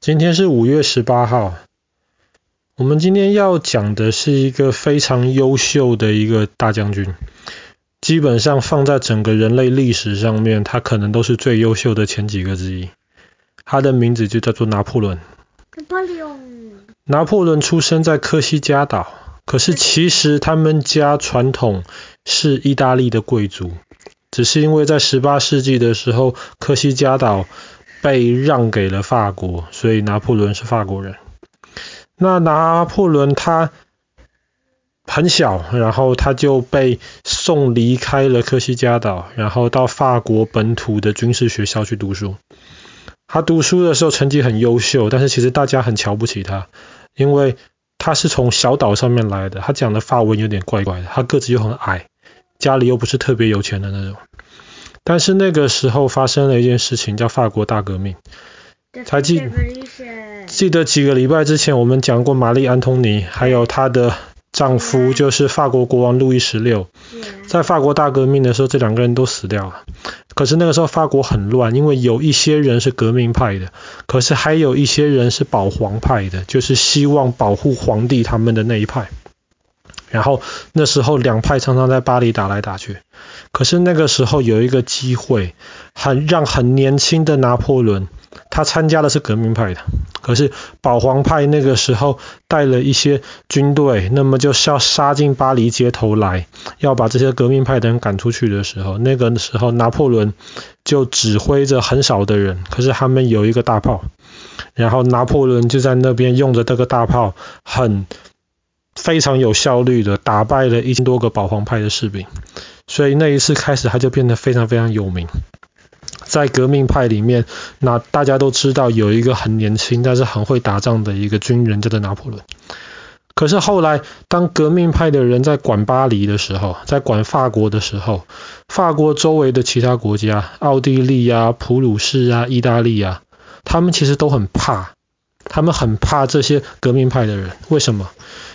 今天是五月十八号。我们今天要讲的是一个非常优秀的一个大将军，基本上放在整个人类历史上面，他可能都是最优秀的前几个之一。他的名字就叫做拿破仑。拿破仑出生在科西嘉岛，可是其实他们家传统是意大利的贵族，只是因为在十八世纪的时候，科西嘉岛被让给了法国，所以拿破仑是法国人。那拿破仑他很小，然后他就被送离开了科西嘉岛，然后到法国本土的军事学校去读书。他读书的时候成绩很优秀，但是其实大家很瞧不起他，因为他是从小岛上面来的，他讲的法文有点怪怪的，他个子又很矮，家里又不是特别有钱的那种。但是那个时候发生了一件事情，叫法国大革命。才记记得几个礼拜之前，我们讲过玛丽安东尼，还有她的丈夫，就是法国国王路易十六。在法国大革命的时候，这两个人都死掉了。可是那个时候法国很乱，因为有一些人是革命派的，可是还有一些人是保皇派的，就是希望保护皇帝他们的那一派。然后那时候两派常常在巴黎打来打去。可是那个时候有一个机会，很让很年轻的拿破仑。他参加的是革命派的，可是保皇派那个时候带了一些军队，那么就是要杀进巴黎街头来，要把这些革命派的人赶出去的时候，那个时候拿破仑就指挥着很少的人，可是他们有一个大炮，然后拿破仑就在那边用着这个大炮，很非常有效率的打败了一千多个保皇派的士兵，所以那一次开始他就变得非常非常有名。在革命派里面，那大家都知道有一个很年轻但是很会打仗的一个军人，叫做拿破仑。可是后来，当革命派的人在管巴黎的时候，在管法国的时候，法国周围的其他国家，奥地利啊、普鲁士啊、意大利啊，他们其实都很怕，他们很怕这些革命派的人。为什么？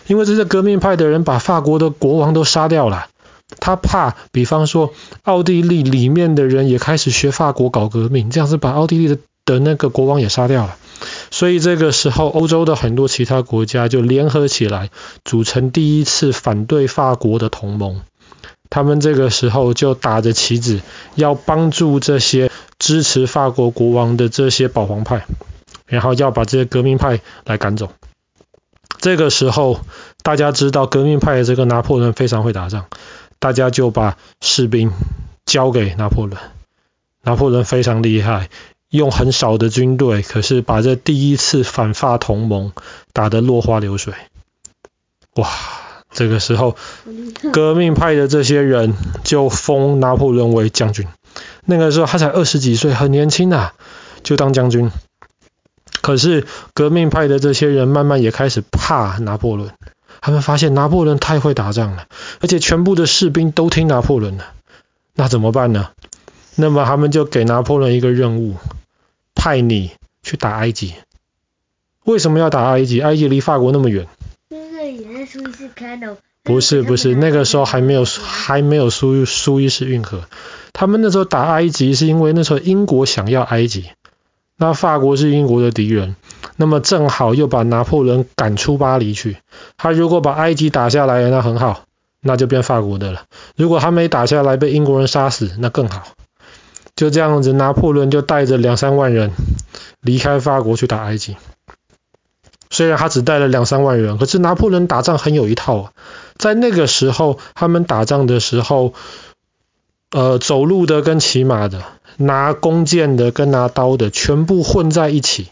因为这些革命派的人把法国的国王都杀掉了。他怕，比方说，奥地利里面的人也开始学法国搞革命，这样子把奥地利的的那个国王也杀掉了。所以这个时候，欧洲的很多其他国家就联合起来，组成第一次反对法国的同盟。他们这个时候就打着旗子，要帮助这些支持法国国王的这些保皇派，然后要把这些革命派来赶走。这个时候，大家知道革命派的这个拿破仑非常会打仗。大家就把士兵交给拿破仑，拿破仑非常厉害，用很少的军队，可是把这第一次反法同盟打得落花流水。哇，这个时候革命派的这些人就封拿破仑为将军。那个时候他才二十几岁，很年轻啊，就当将军。可是革命派的这些人慢慢也开始怕拿破仑。他们发现拿破仑太会打仗了，而且全部的士兵都听拿破仑的，那怎么办呢？那么他们就给拿破仑一个任务，派你去打埃及。为什么要打埃及？埃及离法国那么远。不是不是，那个时候还没有还没有苏苏伊士运河。他们那时候打埃及是因为那时候英国想要埃及，那法国是英国的敌人。那么正好又把拿破仑赶出巴黎去。他如果把埃及打下来，那很好，那就变法国的了。如果他没打下来，被英国人杀死，那更好。就这样子，拿破仑就带着两三万人离开法国去打埃及。虽然他只带了两三万人，可是拿破仑打仗很有一套啊。在那个时候，他们打仗的时候，呃，走路的跟骑马的，拿弓箭的跟拿刀的，全部混在一起。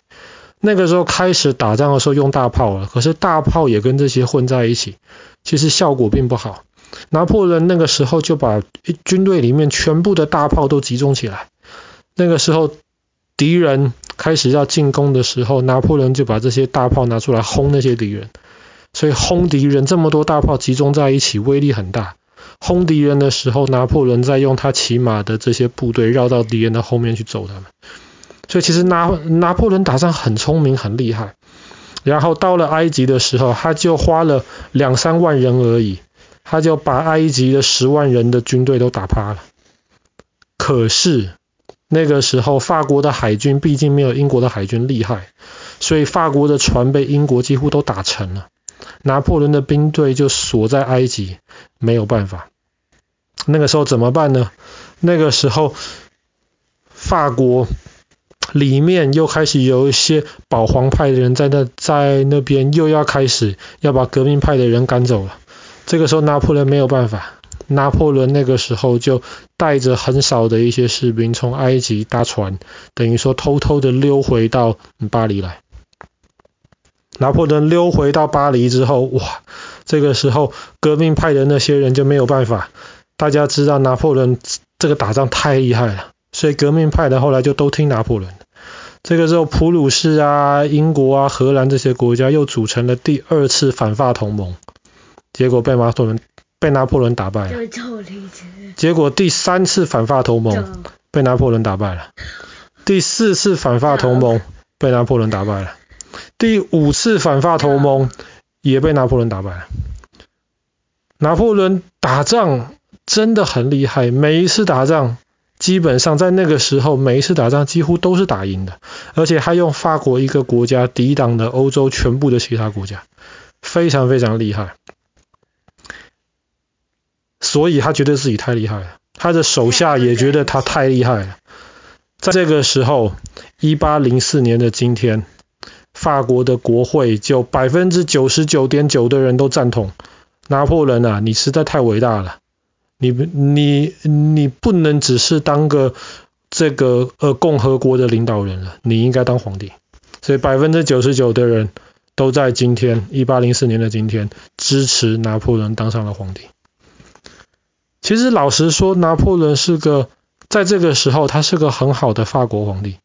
那个时候开始打仗的时候用大炮了，可是大炮也跟这些混在一起，其实效果并不好。拿破仑那个时候就把军队里面全部的大炮都集中起来。那个时候敌人开始要进攻的时候，拿破仑就把这些大炮拿出来轰那些敌人。所以轰敌人这么多大炮集中在一起，威力很大。轰敌人的时候，拿破仑在用他骑马的这些部队绕到敌人的后面去揍他们。所以其实拿拿破仑打仗很聪明很厉害，然后到了埃及的时候，他就花了两三万人而已，他就把埃及的十万人的军队都打趴了。可是那个时候法国的海军毕竟没有英国的海军厉害，所以法国的船被英国几乎都打沉了。拿破仑的兵队就锁在埃及，没有办法。那个时候怎么办呢？那个时候，法国里面又开始有一些保皇派的人在那在那边又要开始要把革命派的人赶走了。这个时候拿破仑没有办法，拿破仑那个时候就带着很少的一些士兵从埃及搭船，等于说偷偷的溜回到巴黎来。拿破仑溜回到巴黎之后，哇，这个时候革命派的那些人就没有办法。大家知道拿破仑这个打仗太厉害了，所以革命派的后来就都听拿破仑。这个时候，普鲁士啊、英国啊、荷兰这些国家又组成了第二次反法同盟，结果被拿破仑被拿破仑打败了。结果第三次反法同盟被拿破仑打败了，第四次反法同盟被拿破仑打败了，第五次反法同盟也被拿破仑打败了。拿破仑打仗。真的很厉害，每一次打仗，基本上在那个时候，每一次打仗几乎都是打赢的，而且他用法国一个国家抵挡了欧洲全部的其他国家，非常非常厉害。所以他觉得自己太厉害了，他的手下也觉得他太厉害了。在这个时候，一八零四年的今天，法国的国会就百分之九十九点九的人都赞同拿破仑啊，你实在太伟大了。你你你不能只是当个这个呃共和国的领导人了，你应该当皇帝。所以百分之九十九的人都在今天一八零四年的今天支持拿破仑当上了皇帝。其实老实说，拿破仑是个在这个时候他是个很好的法国皇帝。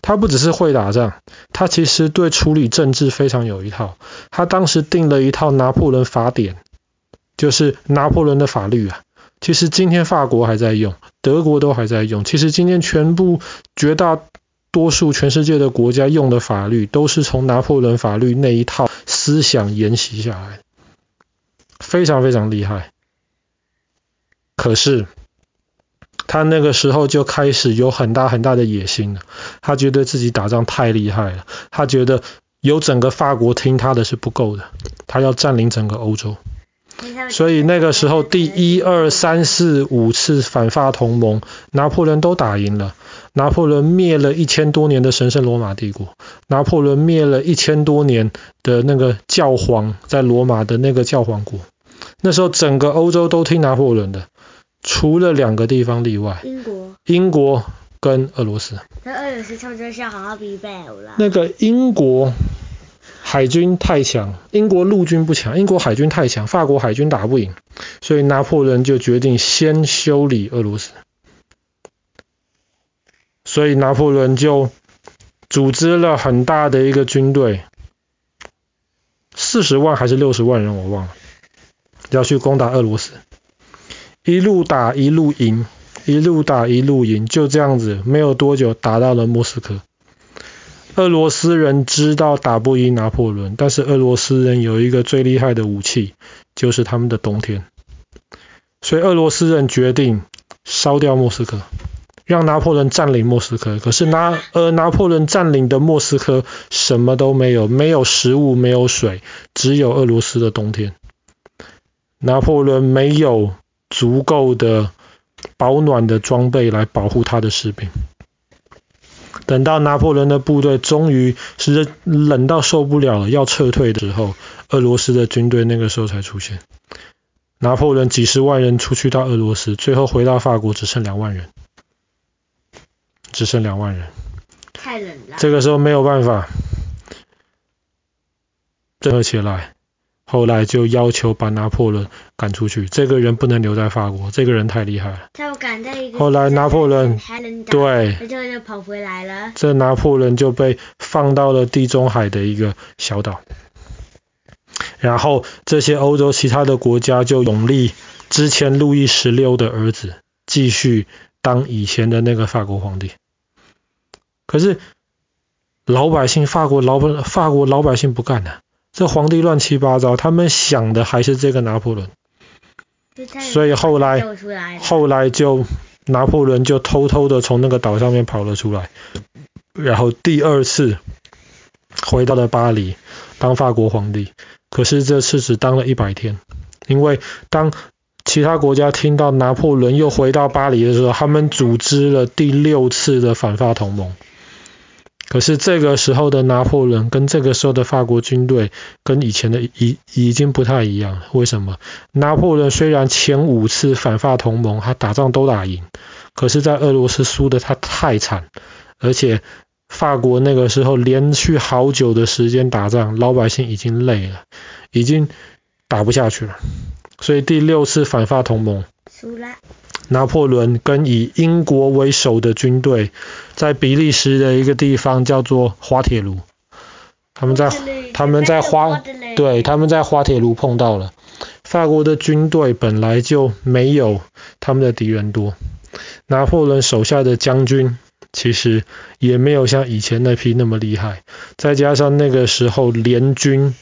他不只是会打仗，他其实对处理政治非常有一套。他当时定了一套拿破仑法典，就是拿破仑的法律啊。其实今天法国还在用，德国都还在用。其实今天全部绝大多数全世界的国家用的法律，都是从拿破仑法律那一套思想沿袭下来，非常非常厉害。可是他那个时候就开始有很大很大的野心了，他觉得自己打仗太厉害了，他觉得有整个法国听他的是不够的，他要占领整个欧洲。所以那个时候，第一、二、三、四、五次反法同盟，拿破仑都打赢了。拿破仑灭了一千多年的神圣罗马帝国，拿破仑灭了一千多年的那个教皇在罗马的那个教皇国。那时候整个欧洲都听拿破仑的，除了两个地方例外，英国、英国跟俄罗斯。那俄罗斯唱这下好好比贝了。那个英国。海军太强，英国陆军不强，英国海军太强，法国海军打不赢，所以拿破仑就决定先修理俄罗斯。所以拿破仑就组织了很大的一个军队，四十万还是六十万人我忘了，要去攻打俄罗斯，一路打一路赢，一路打一路赢，就这样子，没有多久打到了莫斯科。俄罗斯人知道打不赢拿破仑，但是俄罗斯人有一个最厉害的武器，就是他们的冬天。所以俄罗斯人决定烧掉莫斯科，让拿破仑占领莫斯科。可是拿呃拿破仑占领的莫斯科什么都没有，没有食物，没有水，只有俄罗斯的冬天。拿破仑没有足够的保暖的装备来保护他的士兵。等到拿破仑的部队终于是冷到受不了了，要撤退的时候，俄罗斯的军队那个时候才出现。拿破仑几十万人出去到俄罗斯，最后回到法国只剩两万人，只剩两万人。太冷了。这个时候没有办法，整合起来。后来就要求把拿破仑赶出去，这个人不能留在法国，这个人太厉害了。后来拿破仑对，就跑回来了。这拿破仑就被放到了地中海的一个小岛，然后这些欧洲其他的国家就拥立之前路易十六的儿子继续当以前的那个法国皇帝。可是老百姓，法国老百法国老百姓不干了。这皇帝乱七八糟，他们想的还是这个拿破仑，所以后来后来就拿破仑就偷偷的从那个岛上面跑了出来，然后第二次回到了巴黎当法国皇帝，可是这次只当了一百天，因为当其他国家听到拿破仑又回到巴黎的时候，他们组织了第六次的反法同盟。可是这个时候的拿破仑跟这个时候的法国军队跟以前的已已经不太一样。为什么？拿破仑虽然前五次反法同盟他打仗都打赢，可是，在俄罗斯输的他太惨，而且法国那个时候连续好久的时间打仗，老百姓已经累了，已经打不下去了。所以第六次反法同盟输了。拿破仑跟以英国为首的军队，在比利时的一个地方叫做滑铁卢，他们在他们在滑对他们在滑铁卢碰到了。法国的军队本来就没有他们的敌人多，拿破仑手下的将军其实也没有像以前那批那么厉害，再加上那个时候联军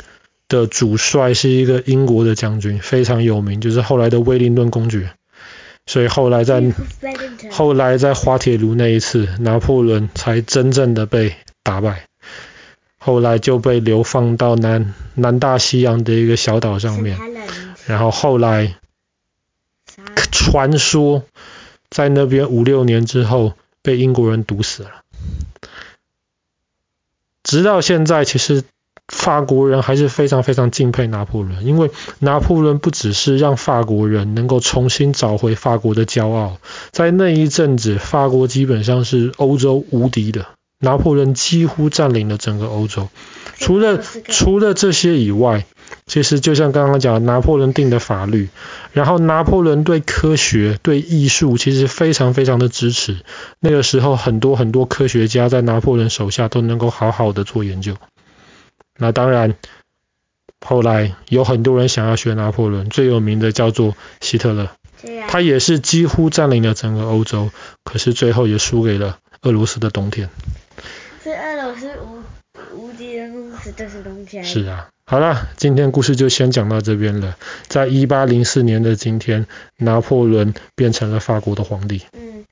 的主帅是一个英国的将军，非常有名，就是后来的威灵顿公爵。所以后来在后来在滑铁卢那一次，拿破仑才真正的被打败。后来就被流放到南南大西洋的一个小岛上面，然后后来传说在那边五六年之后被英国人毒死了。直到现在，其实。法国人还是非常非常敬佩拿破仑，因为拿破仑不只是让法国人能够重新找回法国的骄傲，在那一阵子，法国基本上是欧洲无敌的，拿破仑几乎占领了整个欧洲。除了除了这些以外，其实就像刚刚讲的，拿破仑定的法律，然后拿破仑对科学、对艺术其实非常非常的支持。那个时候，很多很多科学家在拿破仑手下都能够好好的做研究。那当然，后来有很多人想要学拿破仑，最有名的叫做希特勒，他也是几乎占领了整个欧洲，可是最后也输给了俄罗斯的冬天。是俄罗斯无无敌的故事，都是冬天。是啊，好了，今天故事就先讲到这边了。在一八零四年的今天，拿破仑变成了法国的皇帝。嗯。